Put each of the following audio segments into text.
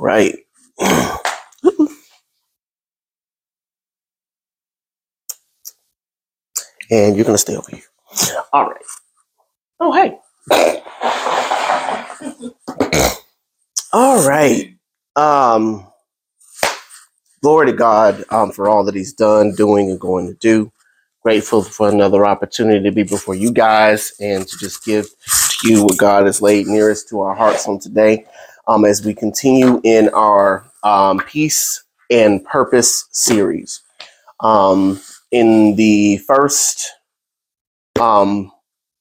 Right. and you're gonna stay over here. All right. Oh hey. All right. Um glory to God um for all that he's done, doing, and going to do. Grateful for another opportunity to be before you guys and to just give to you what God has laid nearest to our hearts on today. Um, as we continue in our um, peace and purpose series. Um, in the first um,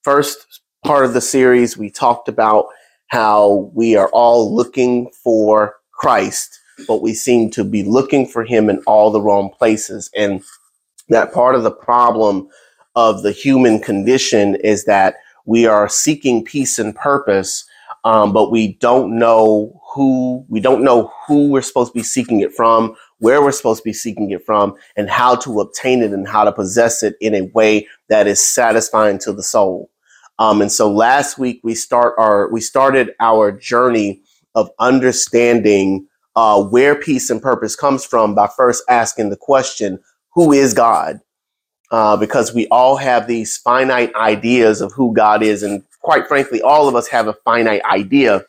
first part of the series, we talked about how we are all looking for Christ, but we seem to be looking for Him in all the wrong places. And that part of the problem of the human condition is that we are seeking peace and purpose, um, but we don't know who we don't know who we're supposed to be seeking it from, where we're supposed to be seeking it from, and how to obtain it and how to possess it in a way that is satisfying to the soul. Um, and so last week we start our we started our journey of understanding uh, where peace and purpose comes from by first asking the question, "Who is God?" Uh, because we all have these finite ideas of who God is, and quite frankly, all of us have a finite idea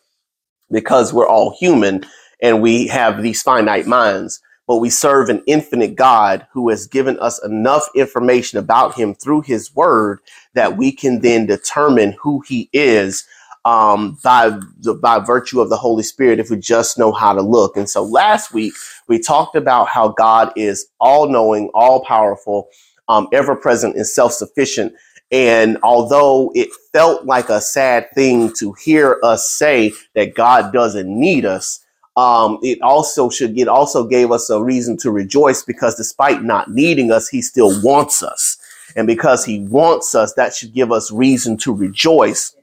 because we're all human and we have these finite minds. But we serve an infinite God who has given us enough information about him through his word that we can then determine who he is um, by, by virtue of the Holy Spirit if we just know how to look. And so last week we talked about how God is all knowing, all powerful, um, ever present, and self sufficient. And although it felt like a sad thing to hear us say that God doesn't need us, um, it also should it also gave us a reason to rejoice because despite not needing us, he still wants us. And because he wants us, that should give us reason to rejoice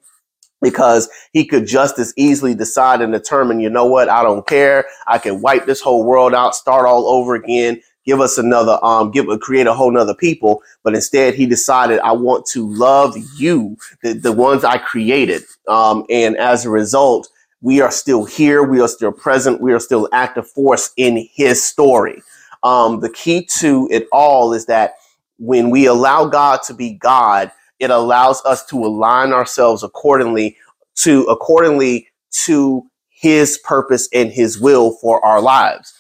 because he could just as easily decide and determine, you know what, I don't care. I can wipe this whole world out, start all over again, give us another, um, give create a whole nother people. But instead, he decided, I want to love you, the, the ones I created. Um, and as a result, we are still here. We are still present. We are still active force in his story. Um, the key to it all is that when we allow God to be God, it allows us to align ourselves accordingly to accordingly to his purpose and his will for our lives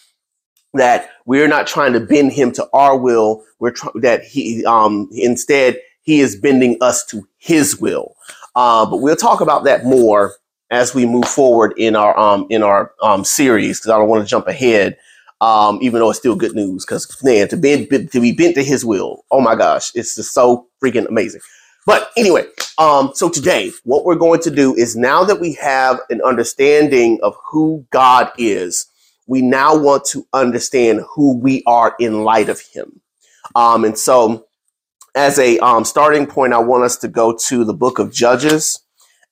that we're not trying to bend him to our will. We're tr- that he um instead he is bending us to his will. Uh, but we'll talk about that more as we move forward in our um in our um series because i don't want to jump ahead um even though it's still good news. Because man to be to be bent to his will oh my gosh it's just so freaking amazing. But anyway, um, so today, what we're going to do is now that we have an understanding of who God is, we now want to understand who we are in light of Him. Um, and so, as a um, starting point, I want us to go to the book of Judges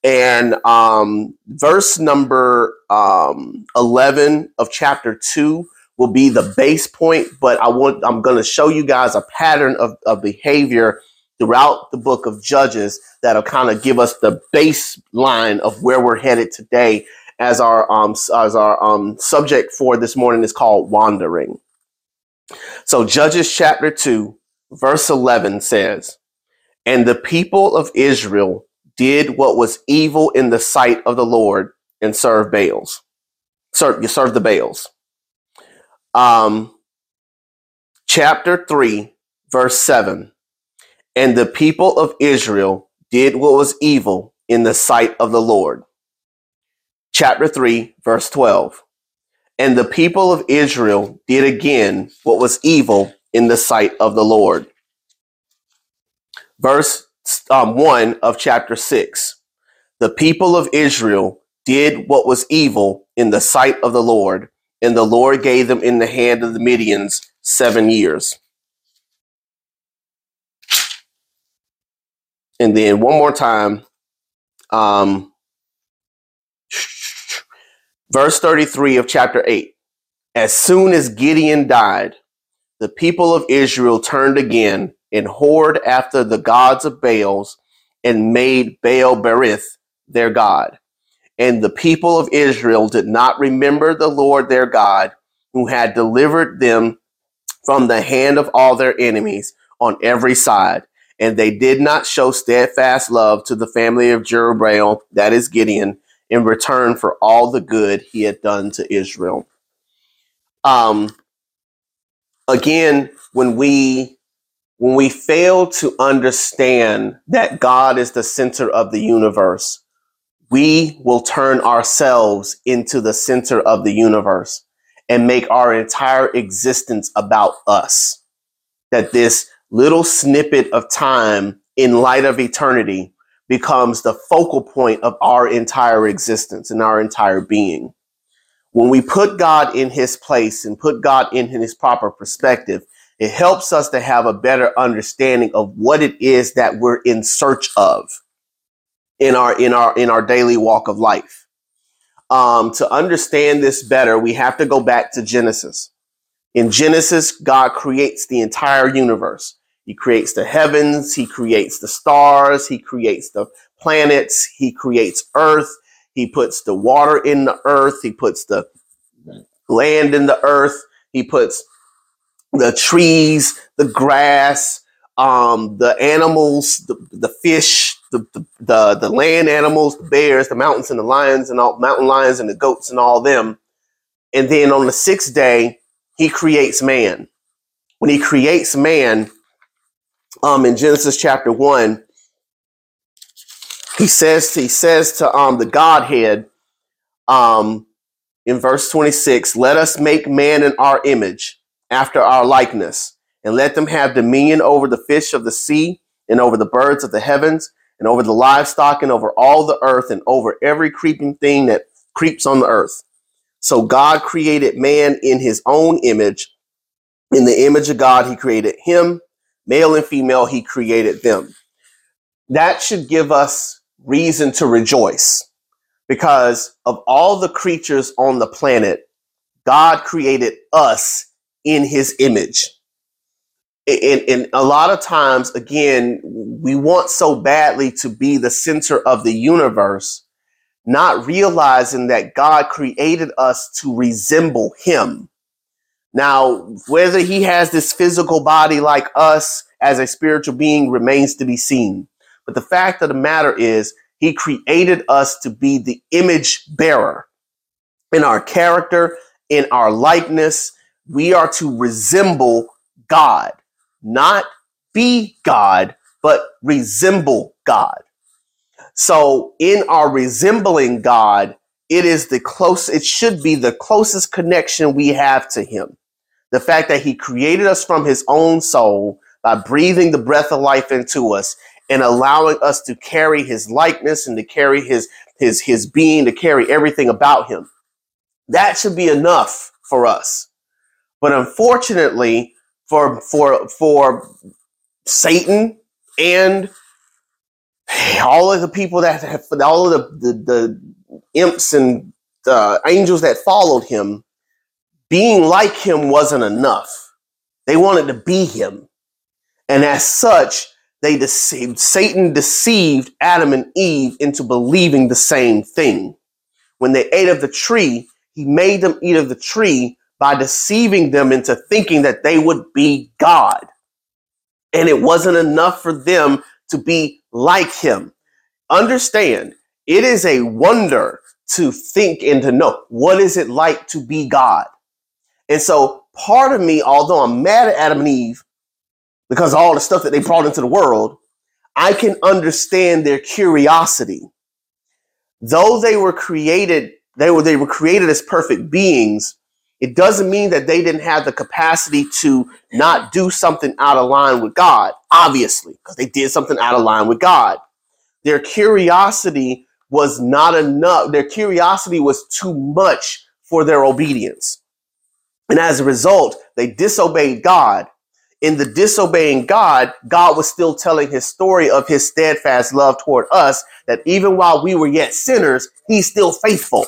and um, verse number um, 11 of chapter 2 will be the base point but i want i'm going to show you guys a pattern of, of behavior throughout the book of Judges that'll kind of give us the baseline of where we're headed today as our um as our um subject for this morning is called wandering. So Judges chapter 2 verse 11 says, "And the people of Israel did what was evil in the sight of the Lord and served Baals. Serve you serve the Baals." Um chapter 3 verse 7 and the people of Israel did what was evil in the sight of the Lord. Chapter 3, verse 12. And the people of Israel did again what was evil in the sight of the Lord. Verse um, 1 of chapter 6. The people of Israel did what was evil in the sight of the Lord, and the Lord gave them in the hand of the Midians seven years. And then one more time, um, verse 33 of chapter 8. As soon as Gideon died, the people of Israel turned again and whored after the gods of Baals and made Baal Berith their god. And the people of Israel did not remember the Lord their God, who had delivered them from the hand of all their enemies on every side. And they did not show steadfast love to the family of Jerubbaal, that is Gideon, in return for all the good he had done to Israel. Um, again, when we when we fail to understand that God is the center of the universe, we will turn ourselves into the center of the universe and make our entire existence about us. That this little snippet of time in light of eternity becomes the focal point of our entire existence and our entire being. When we put God in his place and put God in his proper perspective, it helps us to have a better understanding of what it is that we're in search of in our in our in our daily walk of life. Um, to understand this better, we have to go back to Genesis. In Genesis, God creates the entire universe. He creates the heavens, he creates the stars, he creates the planets, he creates earth, he puts the water in the earth, he puts the land in the earth, he puts the trees, the grass, um, the animals, the, the fish, the, the, the, the land animals, the bears, the mountains and the lions and all mountain lions and the goats and all them. And then on the sixth day, he creates man. When he creates man, um, in Genesis chapter one, he says he says to um the Godhead, um, in verse 26, let us make man in our image, after our likeness, and let them have dominion over the fish of the sea, and over the birds of the heavens, and over the livestock, and over all the earth, and over every creeping thing that creeps on the earth. So God created man in his own image. In the image of God, he created him, male and female, he created them. That should give us reason to rejoice because of all the creatures on the planet, God created us in his image. And, and, a lot of times, again, we want so badly to be the center of the universe, not realizing that God created us to resemble him. Now, whether he has this physical body like us as a spiritual being remains to be seen. But the fact of the matter is, he created us to be the image bearer in our character, in our likeness, we are to resemble God, not be God, but resemble God. So in our resembling God, it is the close, it should be the closest connection we have to him. The fact that he created us from his own soul by breathing the breath of life into us and allowing us to carry his likeness and to carry his, his, his being, to carry everything about him. That should be enough for us. But unfortunately, for for for Satan and all of the people that have all of the the, the imps and the angels that followed him, being like him wasn't enough. They wanted to be him, and as such, they deceived. Satan deceived Adam and Eve into believing the same thing. When they ate of the tree, he made them eat of the tree by deceiving them into thinking that they would be God. And it wasn't enough for them to be like him. Understand, it is a wonder to think and to know what is it like to be God. And so part of me, although I'm mad at Adam and Eve because all the stuff that they brought into the world, I can understand their curiosity. Though they were created, they were they were created as perfect beings, it doesn't mean that they didn't have the capacity to not do something out of line with God, obviously, because they did something out of line with God. Their curiosity was not enough. Their curiosity was too much for their obedience. And as a result, they disobeyed God. In the disobeying God, God was still telling his story of his steadfast love toward us, that even while we were yet sinners, he's still faithful.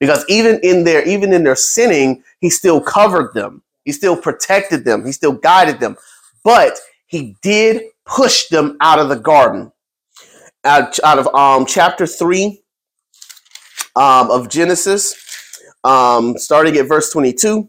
Because even in their even in their sinning he still covered them. He still protected them. He still guided them. But he did push them out of the garden. Out, out of um chapter 3 um, of Genesis, um, starting at verse 22.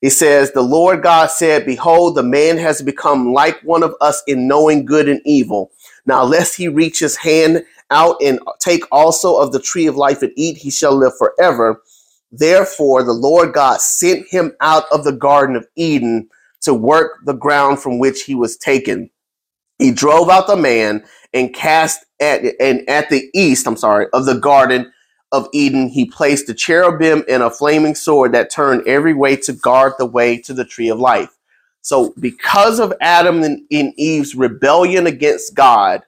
He says, The Lord God said, Behold, the man has become like one of us in knowing good and evil. Now, lest he reach his hand out and take also of the tree of life and eat, he shall live forever. Therefore, the Lord God sent him out of the Garden of Eden to work the ground from which he was taken. He drove out the man and cast at and at the east, I'm sorry, of the garden of Eden, he placed a cherubim and a flaming sword that turned every way to guard the way to the tree of life. So, because of Adam and, and Eve's rebellion against God,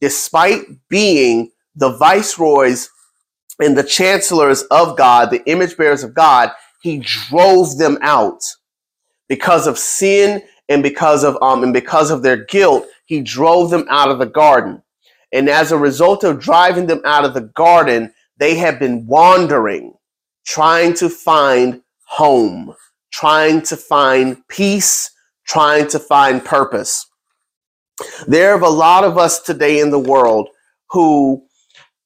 despite being the viceroys and the chancellors of God, the image bearers of God, he drove them out because of sin and because of um and because of their guilt. He drove them out of the garden, and as a result of driving them out of the garden, they have been wandering, trying to find home, trying to find peace, trying to find purpose. There are a lot of us today in the world who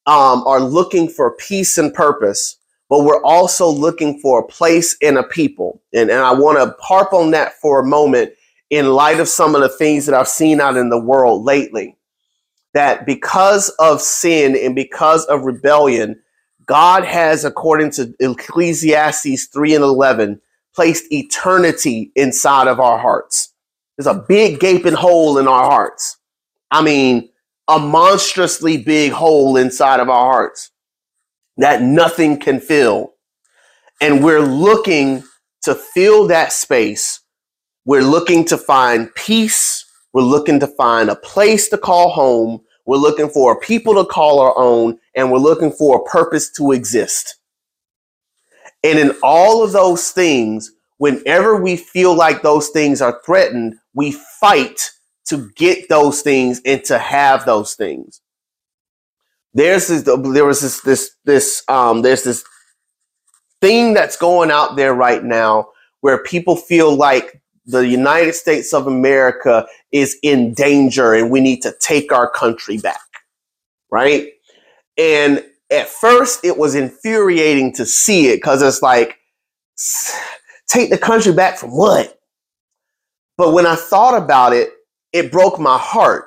um, are looking for peace and purpose, but we're also looking for a place and a people. And, and I want to harp on that for a moment in light of some of the things that I've seen out in the world lately that because of sin and because of rebellion, God has, according to Ecclesiastes 3 and 11, placed eternity inside of our hearts. There's a big gaping hole in our hearts. I mean, a monstrously big hole inside of our hearts that nothing can fill. And we're looking to fill that space. We're looking to find peace. We're looking to find a place to call home. We're looking for people to call our own, and we're looking for a purpose to exist. And in all of those things, whenever we feel like those things are threatened, we fight to get those things and to have those things. There's this, there was this, this, this, um, there's this thing that's going out there right now where people feel like the United States of America is in danger and we need to take our country back. Right. And at first it was infuriating to see it because it's like, take the country back from what? But when I thought about it, it broke my heart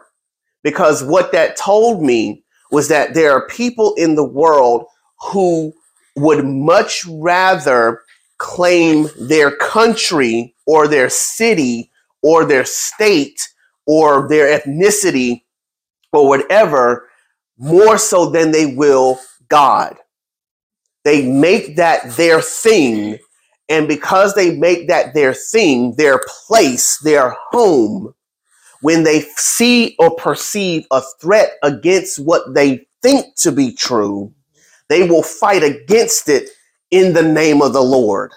because what that told me was that there are people in the world who would much rather claim their country or their city or their state or their ethnicity or whatever more so than they will God. They make that their thing. And because they make that their thing, their place, their home, when they see or perceive a threat against what they think to be true, they will fight against it in the name of the Lord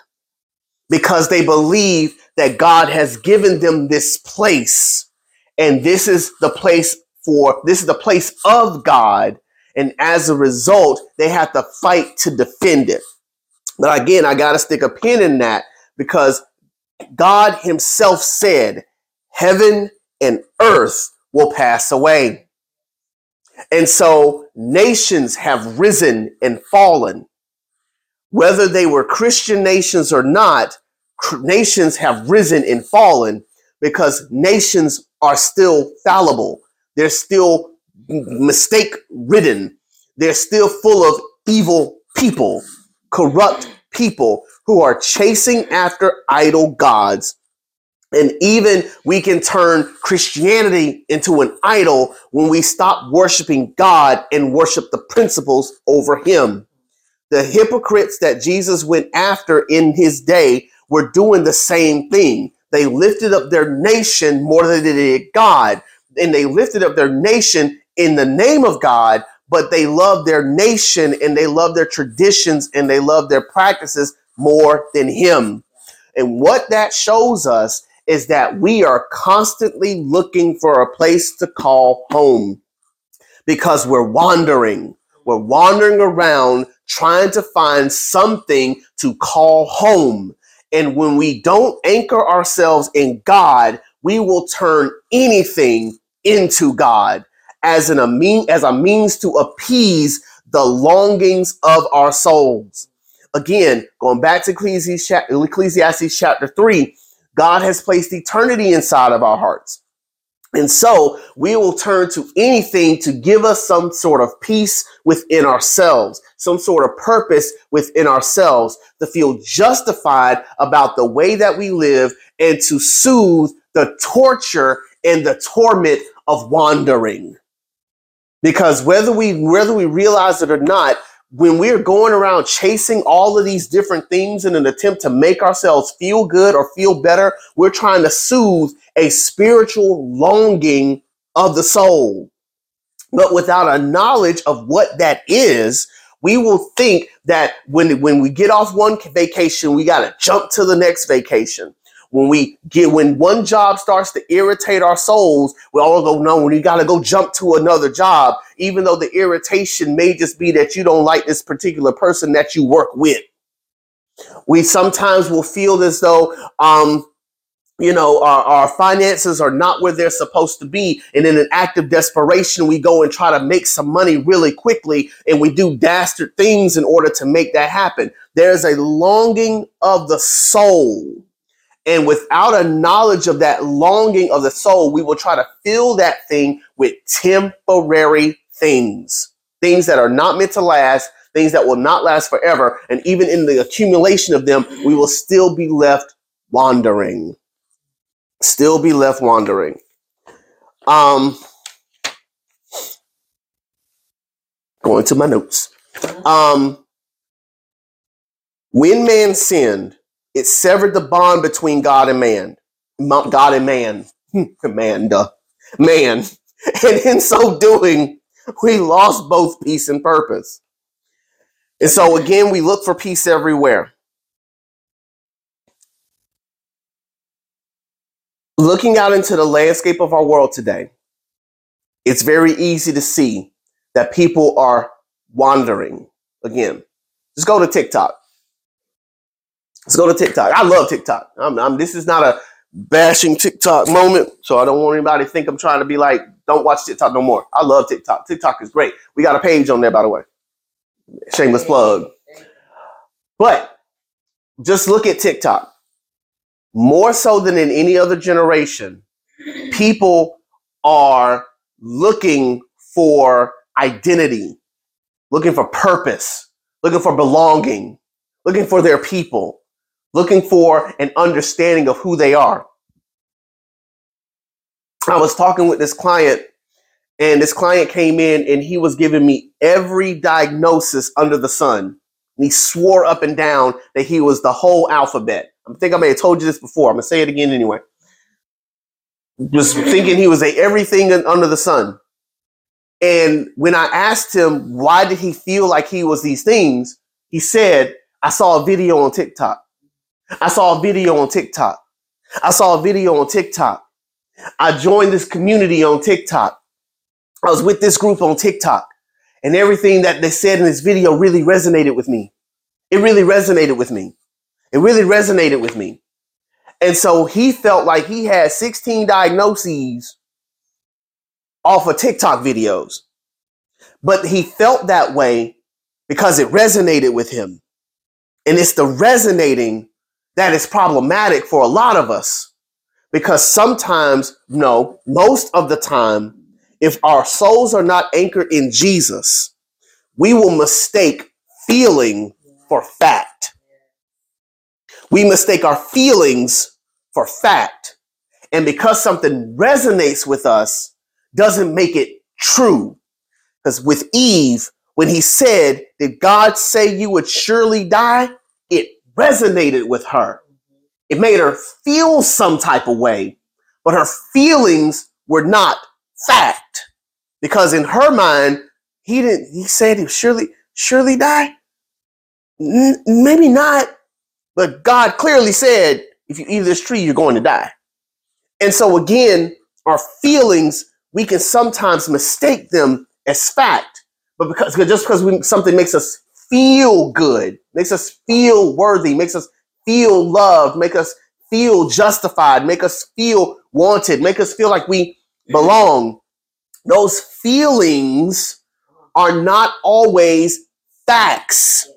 because they believe that God has given them this place and this is the place for this is the place of God and as a result they have to fight to defend it. But again, I got to stick a pin in that because God himself said, "Heaven and earth will pass away." And so nations have risen and fallen. Whether they were Christian nations or not, nations have risen and fallen because nations are still fallible. They're still mistake ridden. They're still full of evil people, corrupt people who are chasing after idol gods. And even we can turn Christianity into an idol when we stop worshiping God and worship the principles over Him. The hypocrites that Jesus went after in His day were doing the same thing. They lifted up their nation more than they did God. And they lifted up their nation in the name of God, but they loved their nation and they loved their traditions and they loved their practices more than Him. And what that shows us is that we are constantly looking for a place to call home because we're wandering. We're wandering around trying to find something to call home. And when we don't anchor ourselves in God, we will turn anything into God as an a mean as a means to appease the longings of our souls. Again, going back to Ecclesiastes chapter 3, God has placed eternity inside of our hearts. And so we will turn to anything to give us some sort of peace within ourselves, some sort of purpose within ourselves, to feel justified about the way that we live and to soothe the torture and the torment of wandering. Because whether we whether we realize it or not, when we're going around chasing all of these different things in an attempt to make ourselves feel good or feel better, we're trying to soothe a spiritual longing of the soul. But without a knowledge of what that is, we will think that when, when we get off one vacation, we got to jump to the next vacation when we get when one job starts to irritate our souls, we all go, no, when you gotta go jump to another job, even though the irritation may just be that you don't like this particular person that you work with. We sometimes will feel as though um, you know, our, our finances are not where they're supposed to be. And in an act of desperation, we go and try to make some money really quickly and we do dastard things in order to make that happen. There's a longing of the soul and without a knowledge of that longing of the soul, we will try to fill that thing with temporary things, things that are not meant to last, things that will not last forever. And even in the accumulation of them, we will still be left wandering. Still be left wandering. Um, going to my notes. Um, when man sinned, it severed the bond between God and man. God and man. man, duh. Man. And in so doing, we lost both peace and purpose. And so again, we look for peace everywhere. Looking out into the landscape of our world today, it's very easy to see that people are wandering. Again, just go to TikTok. Let's go to TikTok. I love TikTok. I'm, I'm, this is not a bashing TikTok moment, so I don't want anybody to think I'm trying to be like, don't watch TikTok no more. I love TikTok. TikTok is great. We got a page on there, by the way. Shameless plug. But just look at TikTok. More so than in any other generation, people are looking for identity, looking for purpose, looking for belonging, looking for their people looking for an understanding of who they are. I was talking with this client, and this client came in and he was giving me every diagnosis under the sun. And he swore up and down that he was the whole alphabet. I think I may have told you this before. I'm to say it again anyway. Just thinking he was a everything under the sun. And when I asked him why did he feel like he was these things, he said, I saw a video on TikTok. I saw a video on TikTok. I saw a video on TikTok. I joined this community on TikTok. I was with this group on TikTok, and everything that they said in this video really resonated with me. It really resonated with me. It really resonated with me. And so he felt like he had 16 diagnoses off of TikTok videos. But he felt that way because it resonated with him. And it's the resonating that is problematic for a lot of us because sometimes, no, most of the time, if our souls are not anchored in Jesus, we will mistake feeling for fact. We mistake our feelings for fact. And because something resonates with us, doesn't make it true. Because with Eve, when he said, Did God say you would surely die? It resonated with her. It made her feel some type of way, but her feelings were not fact. Because in her mind, he didn't, he said he surely, surely die. N- maybe not, but God clearly said, if you eat this tree, you're going to die. And so again, our feelings, we can sometimes mistake them as fact, but because just because we, something makes us feel good, makes us feel worthy, makes us feel loved, make us feel justified, make us feel wanted, make us feel like we belong. Those feelings are not always facts.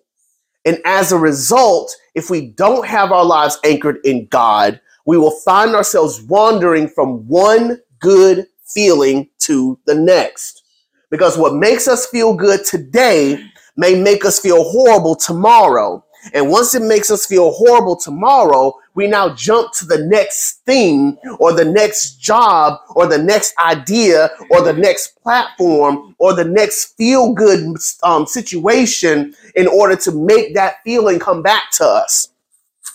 And as a result, if we don't have our lives anchored in God, we will find ourselves wandering from one good feeling to the next. Because what makes us feel good today may make us feel horrible tomorrow. And once it makes us feel horrible tomorrow, we now jump to the next thing or the next job or the next idea or the next platform or the next feel good um, situation in order to make that feeling come back to us.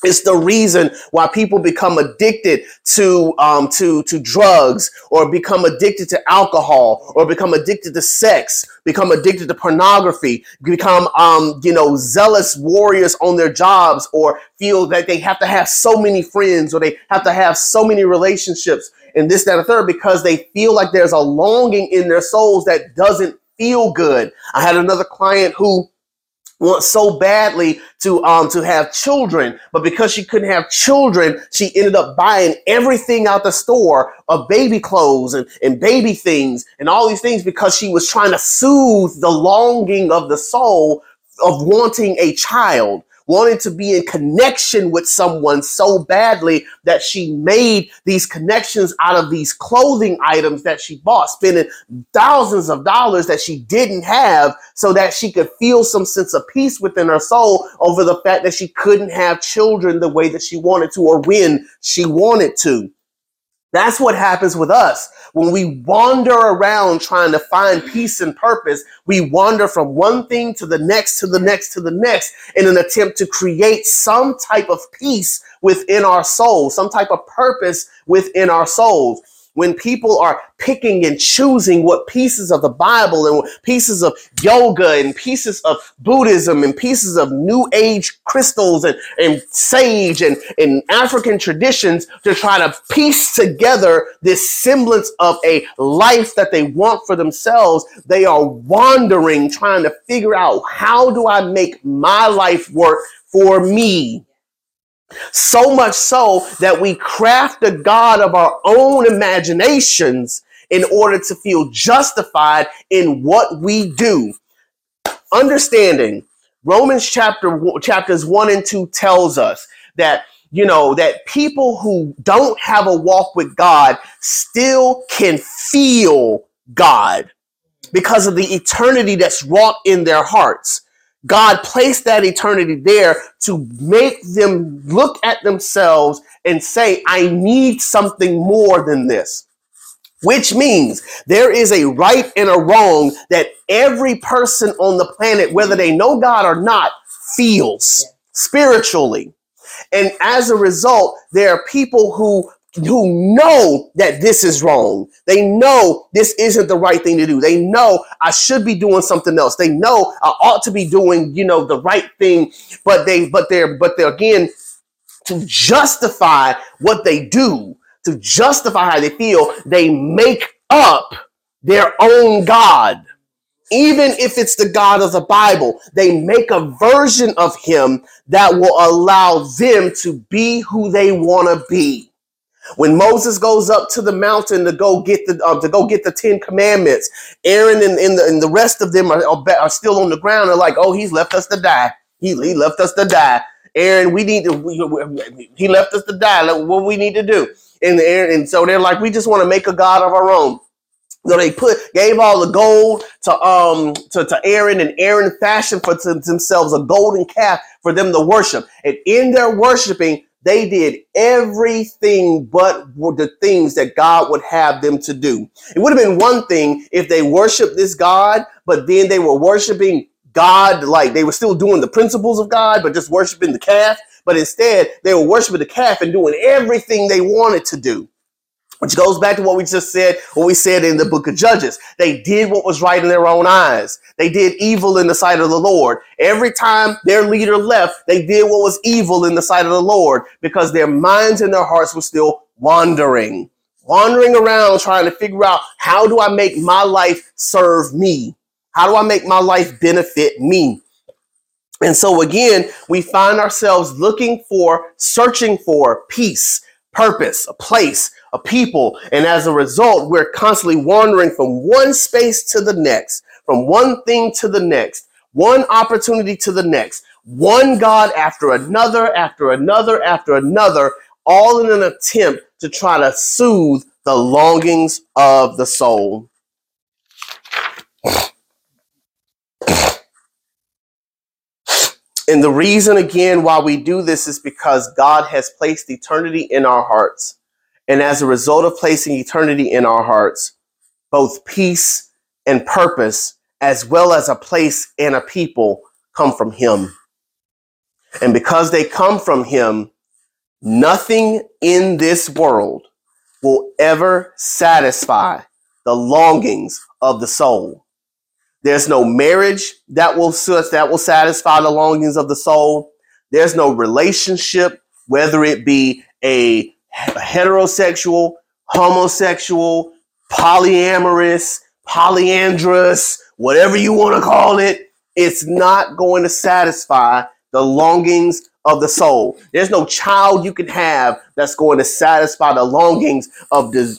It's the reason why people become addicted to um, to to drugs, or become addicted to alcohol, or become addicted to sex, become addicted to pornography, become um, you know zealous warriors on their jobs, or feel that they have to have so many friends, or they have to have so many relationships, and this, that, and third, because they feel like there's a longing in their souls that doesn't feel good. I had another client who want so badly to um to have children but because she couldn't have children she ended up buying everything out the store of baby clothes and, and baby things and all these things because she was trying to soothe the longing of the soul of wanting a child wanted to be in connection with someone so badly that she made these connections out of these clothing items that she bought, spending thousands of dollars that she didn't have so that she could feel some sense of peace within her soul over the fact that she couldn't have children the way that she wanted to or when she wanted to. That's what happens with us. When we wander around trying to find peace and purpose, we wander from one thing to the next, to the next, to the next in an attempt to create some type of peace within our souls, some type of purpose within our souls when people are picking and choosing what pieces of the Bible and pieces of yoga and pieces of Buddhism and pieces of New Age crystals and, and sage and, and African traditions to try to piece together this semblance of a life that they want for themselves, they are wandering, trying to figure out how do I make my life work for me? So much so that we craft a God of our own imaginations in order to feel justified in what we do. Understanding Romans chapter chapters 1 and 2 tells us that you know that people who don't have a walk with God still can feel God because of the eternity that's wrought in their hearts. God placed that eternity there to make them look at themselves and say, I need something more than this. Which means there is a right and a wrong that every person on the planet, whether they know God or not, feels spiritually. And as a result, there are people who who know that this is wrong. They know this isn't the right thing to do. They know I should be doing something else. They know I ought to be doing, you know, the right thing, but they but they're but they're again to justify what they do, to justify how they feel, they make up their own God. Even if it's the God of the Bible, they make a version of him that will allow them to be who they want to be. When Moses goes up to the mountain to go get the uh, to go get the Ten Commandments, Aaron and, and, the, and the rest of them are, are still on the ground. They're like, "Oh, he's left us to die. He, he left us to die." Aaron, we need to. We, he left us to die. Like, what we need to do? And Aaron, and so they're like, we just want to make a god of our own. So they put gave all the gold to um to, to Aaron, and Aaron fashioned for themselves a golden calf for them to worship. And in their worshiping, they did everything but the things that God would have them to do. It would have been one thing if they worshiped this God, but then they were worshiping God like they were still doing the principles of God, but just worshiping the calf. But instead, they were worshiping the calf and doing everything they wanted to do. Which goes back to what we just said, what we said in the book of Judges. They did what was right in their own eyes. They did evil in the sight of the Lord. Every time their leader left, they did what was evil in the sight of the Lord because their minds and their hearts were still wandering, wandering around trying to figure out how do I make my life serve me? How do I make my life benefit me? And so again, we find ourselves looking for, searching for peace, purpose, a place, a people. And as a result, we're constantly wandering from one space to the next, from one thing to the next, one opportunity to the next, one God after another, after another, after another, all in an attempt to try to soothe the longings of the soul. And the reason, again, why we do this is because God has placed eternity in our hearts. And as a result of placing eternity in our hearts, both peace and purpose, as well as a place and a people, come from Him. And because they come from Him, nothing in this world will ever satisfy the longings of the soul. There's no marriage that will that will satisfy the longings of the soul. There's no relationship, whether it be a heterosexual, homosexual, polyamorous, polyandrous, whatever you want to call it, it's not going to satisfy the longings of the soul. There's no child you can have that's going to satisfy the longings of des-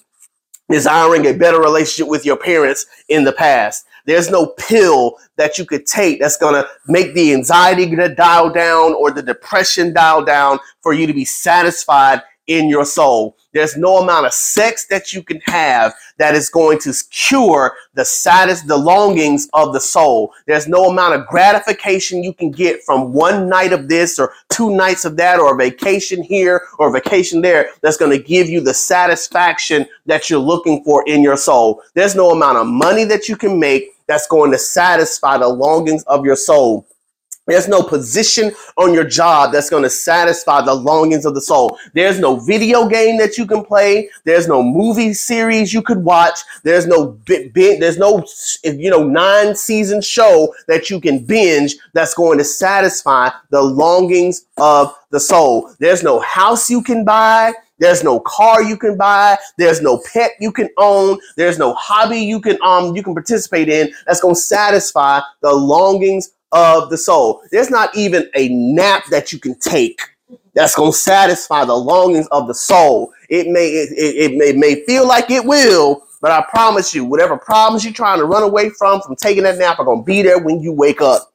desiring a better relationship with your parents in the past. There's no pill that you could take that's going to make the anxiety gonna dial down or the depression dial down for you to be satisfied in your soul. There's no amount of sex that you can have that is going to cure the saddest, the longings of the soul. There's no amount of gratification you can get from one night of this or two nights of that or a vacation here or a vacation there that's going to give you the satisfaction that you're looking for in your soul. There's no amount of money that you can make that's going to satisfy the longings of your soul. There's no position on your job that's going to satisfy the longings of the soul. There's no video game that you can play. There's no movie series you could watch. There's no there's no you know nine season show that you can binge that's going to satisfy the longings of the soul. There's no house you can buy. There's no car you can buy. There's no pet you can own. There's no hobby you can um you can participate in that's going to satisfy the longings of the soul. There's not even a nap that you can take that's going to satisfy the longings of the soul. It may it, it, it, may, it may feel like it will, but I promise you, whatever problems you're trying to run away from from taking that nap are going to be there when you wake up.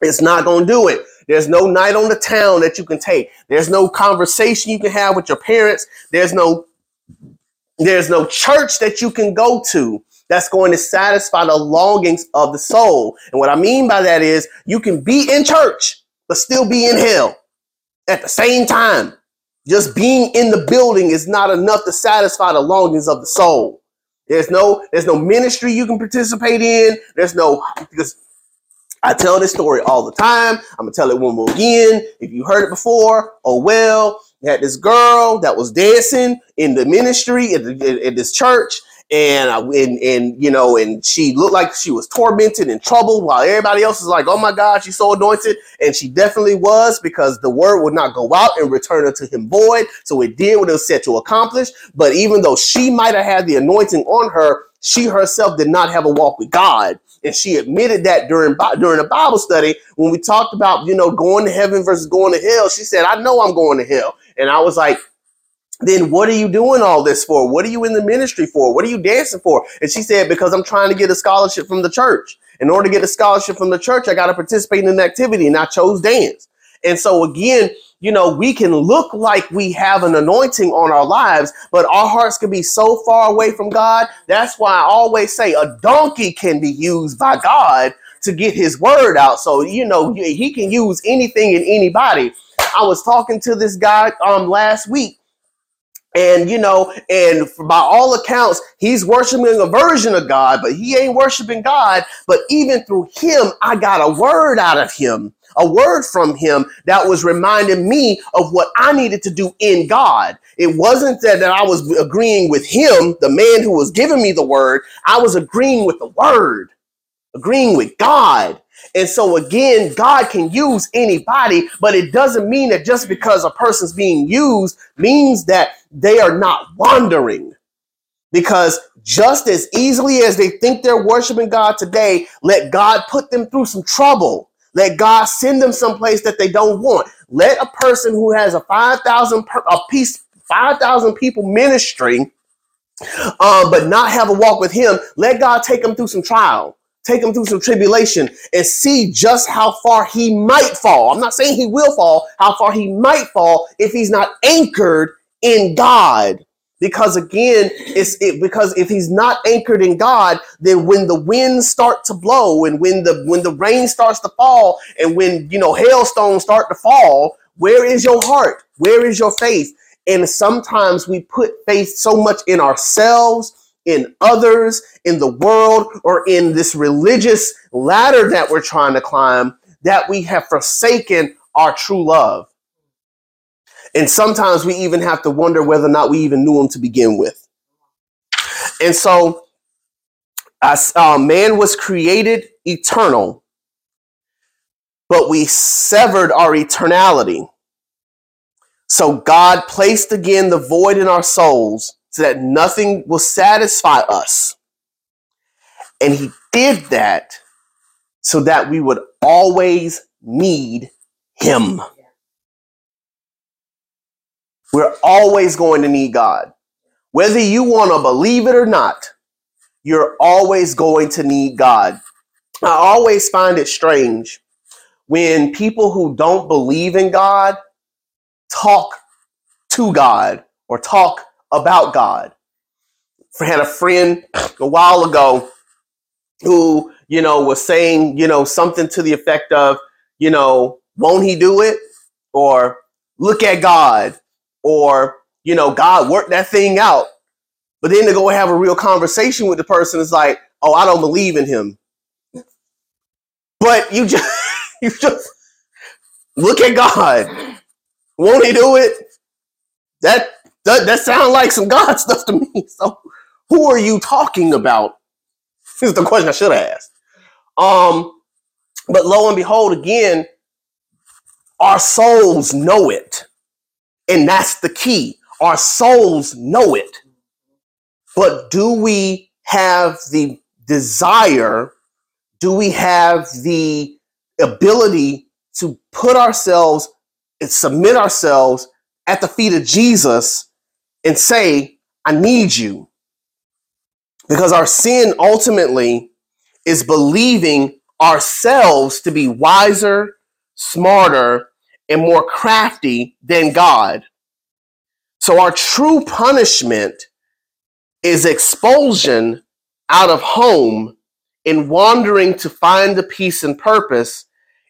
It's not going to do it. There's no night on the town that you can take. There's no conversation you can have with your parents. There's no there's no church that you can go to that's going to satisfy the longings of the soul. And what I mean by that is you can be in church, but still be in hell at the same time. Just being in the building is not enough to satisfy the longings of the soul. There's no, there's no ministry you can participate in. There's no, because I tell this story all the time. I'm gonna tell it one more again. If you heard it before, oh well. You had this girl that was dancing in the ministry at, the, at this church, and, I, and and you know, and she looked like she was tormented and troubled, while everybody else is like, "Oh my God, she's so anointed," and she definitely was because the word would not go out and return unto him void. So it did what it was set to accomplish. But even though she might have had the anointing on her, she herself did not have a walk with God, and she admitted that during during a Bible study when we talked about you know going to heaven versus going to hell. She said, "I know I'm going to hell," and I was like, then what are you doing all this for? What are you in the ministry for? What are you dancing for? And she said, because I'm trying to get a scholarship from the church. In order to get a scholarship from the church, I got to participate in an activity, and I chose dance. And so again, you know, we can look like we have an anointing on our lives, but our hearts can be so far away from God. That's why I always say a donkey can be used by God to get his word out. So, you know, he can use anything and anybody. I was talking to this guy um last week and you know, and by all accounts, he's worshiping a version of God, but he ain't worshiping God. But even through him, I got a word out of him, a word from him that was reminding me of what I needed to do in God. It wasn't that, that I was agreeing with him, the man who was giving me the word. I was agreeing with the word, agreeing with God. And so again, God can use anybody, but it doesn't mean that just because a person's being used means that they are not wandering. Because just as easily as they think they're worshiping God today, let God put them through some trouble. Let God send them someplace that they don't want. Let a person who has a 5,000 a piece 5,000 people ministry um, but not have a walk with him, let God take them through some trial take him through some tribulation and see just how far he might fall. I'm not saying he will fall, how far he might fall if he's not anchored in God. Because again, it's it, because if he's not anchored in God, then when the winds start to blow and when the when the rain starts to fall and when you know hailstones start to fall, where is your heart? Where is your faith? And sometimes we put faith so much in ourselves in others, in the world, or in this religious ladder that we're trying to climb that we have forsaken our true love. And sometimes we even have to wonder whether or not we even knew him to begin with. And so, as uh, man was created eternal, but we severed our eternality. So God placed again the void in our souls so that nothing will satisfy us. And he did that so that we would always need him. We're always going to need God. Whether you want to believe it or not, you're always going to need God. I always find it strange when people who don't believe in God talk to God or talk about God. I had a friend a while ago who, you know, was saying, you know, something to the effect of, you know, won't he do it? Or look at God. Or, you know, God worked that thing out. But then to go have a real conversation with the person is like, oh, I don't believe in him. But you just you just look at God. Won't he do it? That that, that sounds like some God stuff to me. So who are you talking about? This is the question I should have asked. Um, but lo and behold, again, our souls know it. And that's the key. Our souls know it. But do we have the desire? Do we have the ability to put ourselves and submit ourselves at the feet of Jesus and say, I need you. Because our sin ultimately is believing ourselves to be wiser, smarter, and more crafty than God. So our true punishment is expulsion out of home and wandering to find the peace and purpose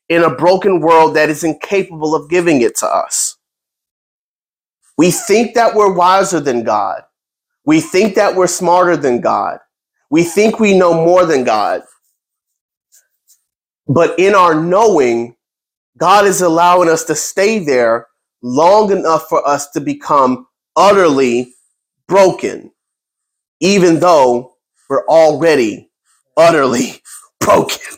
in a broken world that is incapable of giving it to us. We think that we're wiser than God. We think that we're smarter than God. We think we know more than God. But in our knowing, God is allowing us to stay there long enough for us to become utterly broken, even though we're already utterly broken.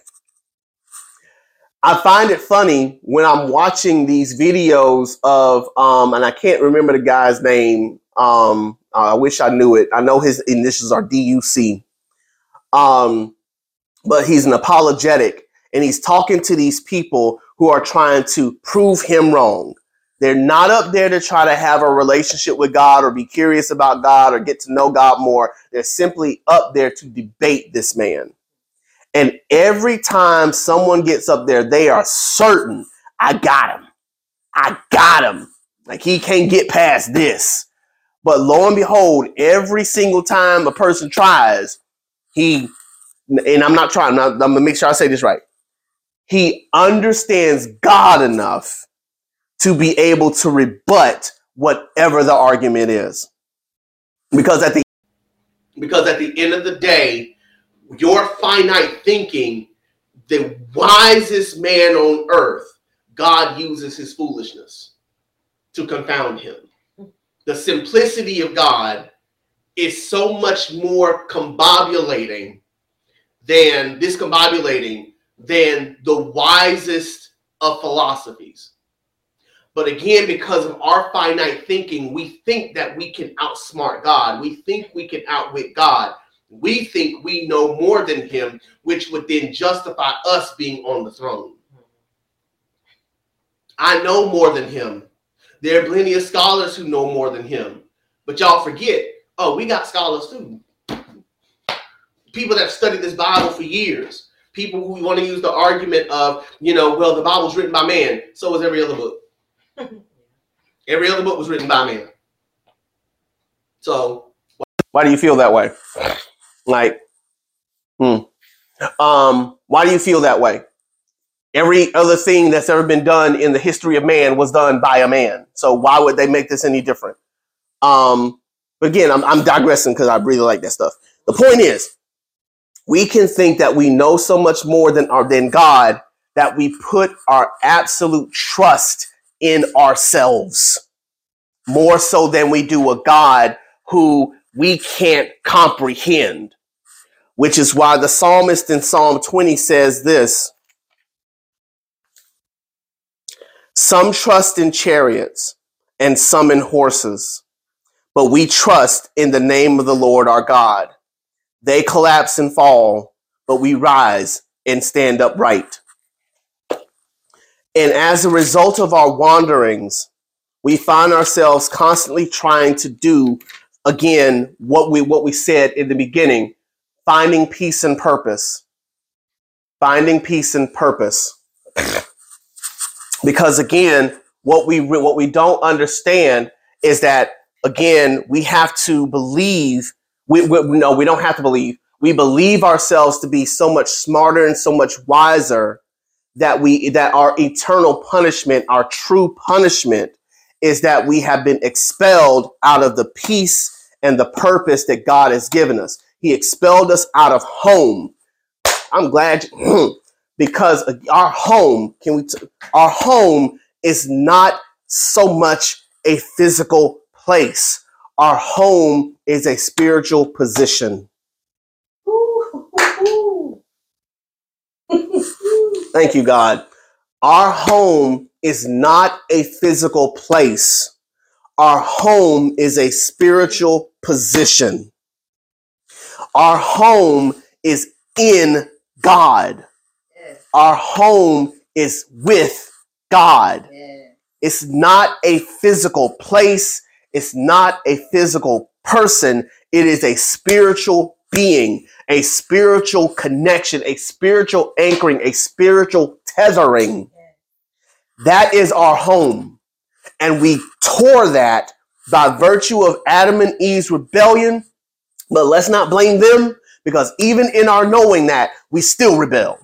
I find it funny when I'm watching these videos of, um, and I can't remember the guy's name. Um, I wish I knew it. I know his initials are DUC. Um, but he's an apologetic and he's talking to these people who are trying to prove him wrong. They're not up there to try to have a relationship with God or be curious about God or get to know God more. They're simply up there to debate this man. And every time someone gets up there, they are certain, I got him. I got him. Like he can't get past this. But lo and behold, every single time a person tries, he, and I'm not trying, I'm, gonna make sure I say this right. He understands God enough to be able to rebut whatever the argument is. Because at the because at the end of the day, your finite thinking, the wisest man on earth, God uses his foolishness to confound him. The simplicity of God is so much more combobulating than discombobulating than the wisest of philosophies. But again, because of our finite thinking, we think that we can outsmart God. We think we can outwit God we think we know more than him, which would then justify us being on the throne. I know more than him. There are plenty of scholars who know more than him. But y'all forget, oh, we got scholars too. people that have studied this Bible for years, people who want to use the argument of, you know, well, the Bible's written by man, so was every other book. every other book was written by man. So, why do you feel that way? Like, hmm. Um, why do you feel that way? Every other thing that's ever been done in the history of man was done by a man. So why would they make this any different? Um, but again, I'm, I'm digressing because I really like that stuff. The point is, we can think that we know so much more than our than God that we put our absolute trust in ourselves more so than we do a God who we can't comprehend. Which is why the psalmist in Psalm 20 says this Some trust in chariots and some in horses, but we trust in the name of the Lord our God. They collapse and fall, but we rise and stand upright. And as a result of our wanderings, we find ourselves constantly trying to do again what we what we said in the beginning, finding peace and purpose. Finding peace and purpose because again, what we what we don't understand is that again we have to believe. We, we no, we don't have to believe. We believe ourselves to be so much smarter and so much wiser that we that our eternal punishment, our true punishment, is that we have been expelled out of the peace and the purpose that God has given us. He expelled us out of home. I'm glad. because our home can we t- our home is not so much a physical place our home is a spiritual position thank you god our home is not a physical place our home is a spiritual position our home is in god our home is with God. Yeah. It's not a physical place. It's not a physical person. It is a spiritual being, a spiritual connection, a spiritual anchoring, a spiritual tethering. That is our home. And we tore that by virtue of Adam and Eve's rebellion. But let's not blame them because even in our knowing that, we still rebelled.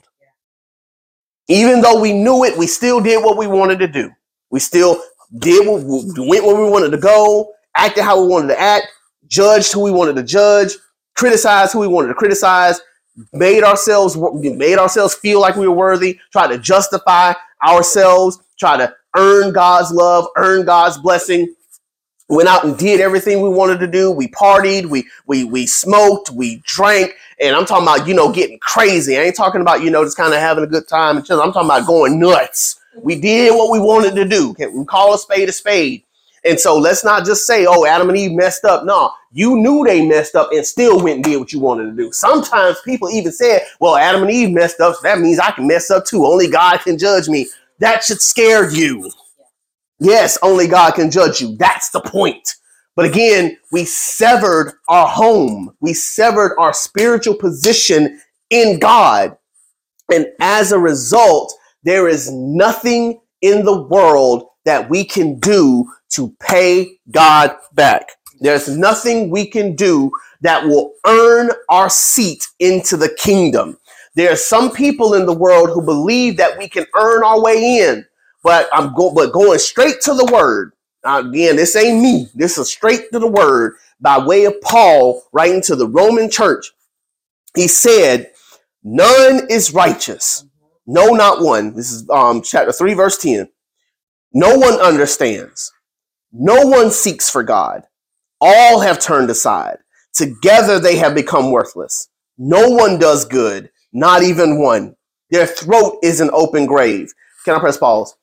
Even though we knew it, we still did what we wanted to do. We still did what we went where we wanted to go, acted how we wanted to act, judged who we wanted to judge, criticized who we wanted to criticize, made ourselves made ourselves feel like we were worthy, tried to justify ourselves, try to earn God's love, earn God's blessing, went out and did everything we wanted to do. We partied, we we we smoked, we drank, and I'm talking about you know getting crazy. I ain't talking about you know just kind of having a good time and chilling. I'm talking about going nuts. We did what we wanted to do. We call a spade a spade? And so let's not just say, oh, Adam and Eve messed up. No, you knew they messed up and still went and did what you wanted to do. Sometimes people even said, well, Adam and Eve messed up, so that means I can mess up too. Only God can judge me. That should scare you. Yes, only God can judge you. That's the point. But again, we severed our home. We severed our spiritual position in God. And as a result, there is nothing in the world that we can do to pay God back. There's nothing we can do that will earn our seat into the kingdom. There are some people in the world who believe that we can earn our way in. But I'm go, but going straight to the word. Again, this ain't me. This is straight to the word by way of Paul writing to the Roman church. He said, "None is righteous, no, not one." This is um, chapter three, verse ten. No one understands. No one seeks for God. All have turned aside. Together they have become worthless. No one does good, not even one. Their throat is an open grave. Can I press pause?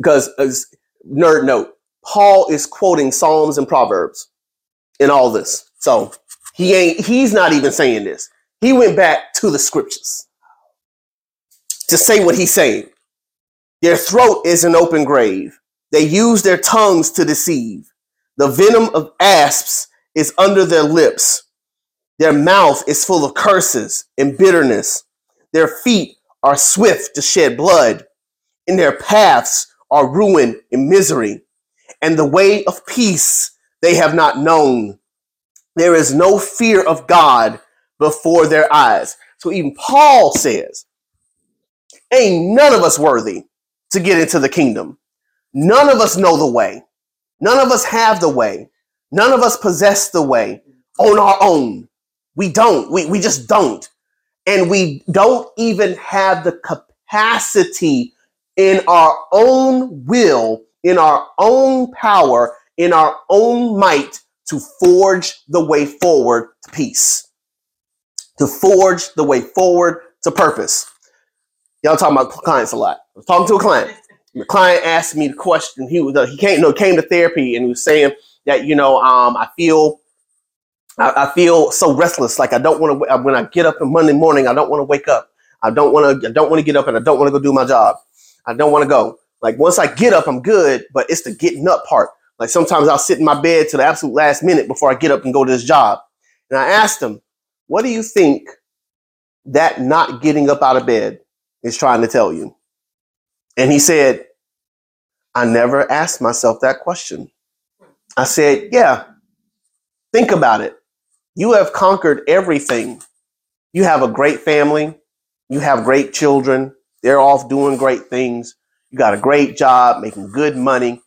Because as uh, nerd note, Paul is quoting Psalms and Proverbs in all this. So he ain't he's not even saying this. He went back to the scriptures to say what he's saying. Their throat is an open grave. They use their tongues to deceive. The venom of asps is under their lips. Their mouth is full of curses and bitterness. Their feet are swift to shed blood. In their paths are ruin and misery. And the way of peace they have not known. There is no fear of God before their eyes. So even Paul says, Ain't none of us worthy to get into the kingdom. None of us know the way. None of us have the way. None of us possess the way on our own. We don't. We, we just don't. And we don't even have the capacity in our own will, in our own power, in our own might to forge the way forward to peace, to forge the way forward to purpose. Y'all talking about clients a lot. I was talking to a client. The client asked me the question. He was he came no came to therapy and he was saying that you know um, I feel I, I feel so restless. Like I don't want to when I get up on Monday morning. I don't want to wake up. I don't want to. I don't want to get up and I don't want to go do my job. I don't want to go. Like once I get up, I'm good. But it's the getting up part. Like sometimes I'll sit in my bed to the absolute last minute before I get up and go to this job. And I asked him, "What do you think that not getting up out of bed is trying to tell you?" And he said, I never asked myself that question. I said, Yeah, think about it. You have conquered everything. You have a great family. You have great children. They're off doing great things. You got a great job, making good money.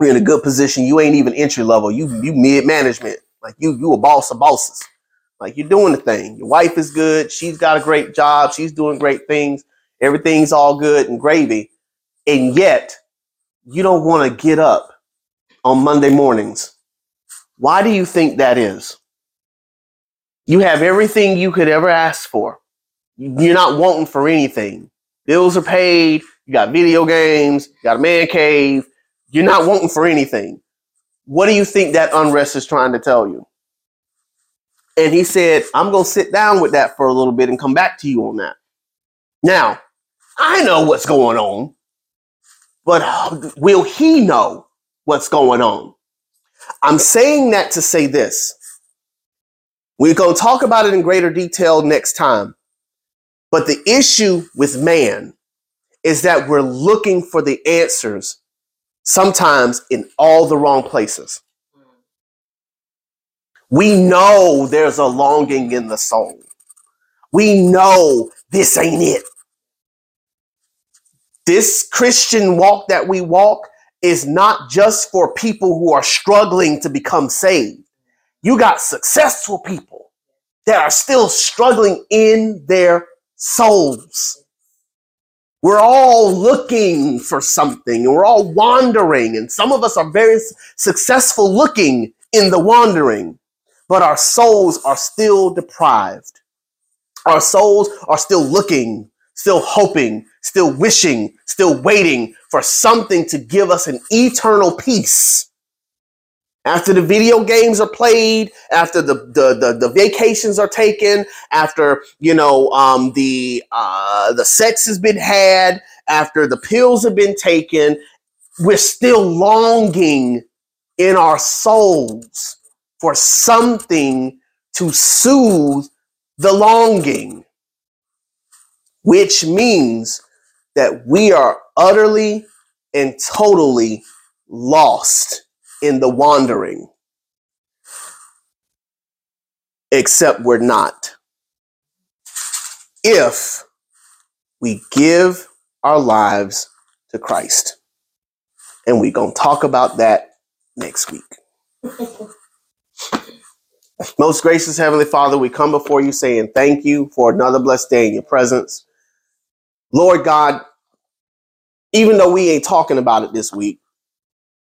You're in a good position. You ain't even entry level. You you mid management. Like you you a boss of bosses. Like you're doing the thing. Your wife is good. She's got a great job. She's doing great things. Everything's all good and gravy. And yet you don't want to get up on Monday mornings. Why do you think that is? You have everything you could ever ask for. You're not wanting for anything. Bills are paid. You got video games. You got a man cave. You're not wanting for anything. What do you think that unrest is trying to tell you? And he said, I'm going to sit down with that for a little bit and come back to you on that. Now, I know what's going on but will he know what's going on? I'm saying that to say this. We're going to talk about it in greater detail next time. But the issue with man is that we're looking for the answers sometimes in all the wrong places. We know there's a longing in the soul. We know this ain't it. This Christian walk that we walk is not just for people who are struggling to become saved. You got successful people that are still struggling in their souls. We're all looking for something and we're all wandering, and some of us are very successful looking in the wandering, but our souls are still deprived. Our souls are still looking, still hoping, still wishing, still waiting for something to give us an eternal peace. After the video games are played, after the the, the, the vacations are taken, after you know um, the uh, the sex has been had, after the pills have been taken, we're still longing in our souls for something to soothe the longing, which means that we are utterly and totally lost in the wandering, except we're not. If we give our lives to Christ. And we're going to talk about that next week. Most gracious Heavenly Father, we come before you saying thank you for another blessed day in your presence. Lord God, even though we ain't talking about it this week,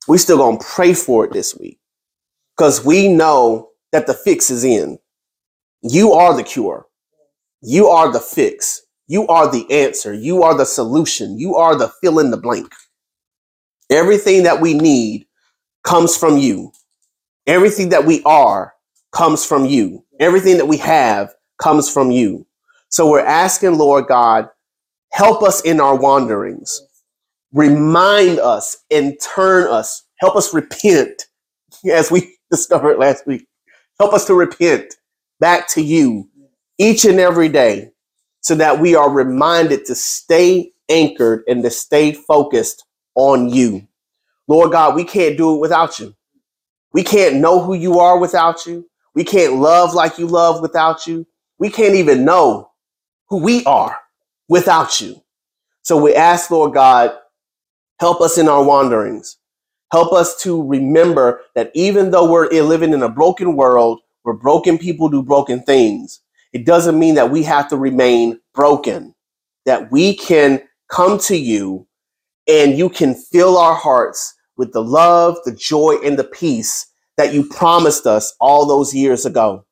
we still gonna pray for it this week. Because we know that the fix is in. You are the cure. You are the fix. You are the answer. You are the solution. You are the fill in the blank. Everything that we need comes from you. Everything that we are comes from you. Everything that we have comes from you. So we're asking, Lord God, Help us in our wanderings. Remind us and turn us. Help us repent, as we discovered last week. Help us to repent back to you each and every day so that we are reminded to stay anchored and to stay focused on you. Lord God, we can't do it without you. We can't know who you are without you. We can't love like you love without you. We can't even know who we are without you. So we ask, Lord God, help us in our wanderings. Help us to remember that even though we're living in a broken world, where broken people do broken things, it doesn't mean that we have to remain broken. That we can come to you and you can fill our hearts with the love, the joy, and the peace that you promised us all those years ago.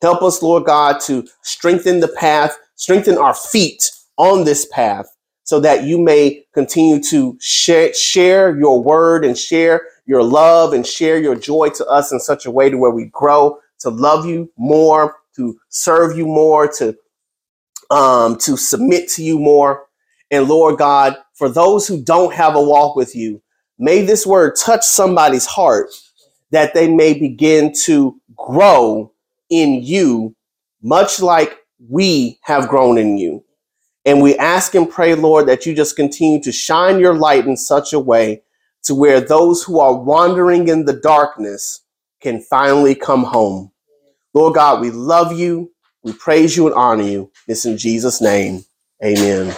Help us, Lord God, to strengthen the path, strengthen our feet on this path so that you may continue to share, share your word and share your love and share your joy to us in such a way to where we grow to love you more, to serve you more, to um, to submit to you more. And Lord God, for those who don't have a walk with you, may this word touch somebody's heart that they may begin to grow in you, much like we have grown in you. And we ask and pray, Lord, that you just continue to shine your light in such a way to where those who are wandering in the darkness can finally come home. Lord God, we love you. We praise you and honor you. It's in Jesus' name. Amen.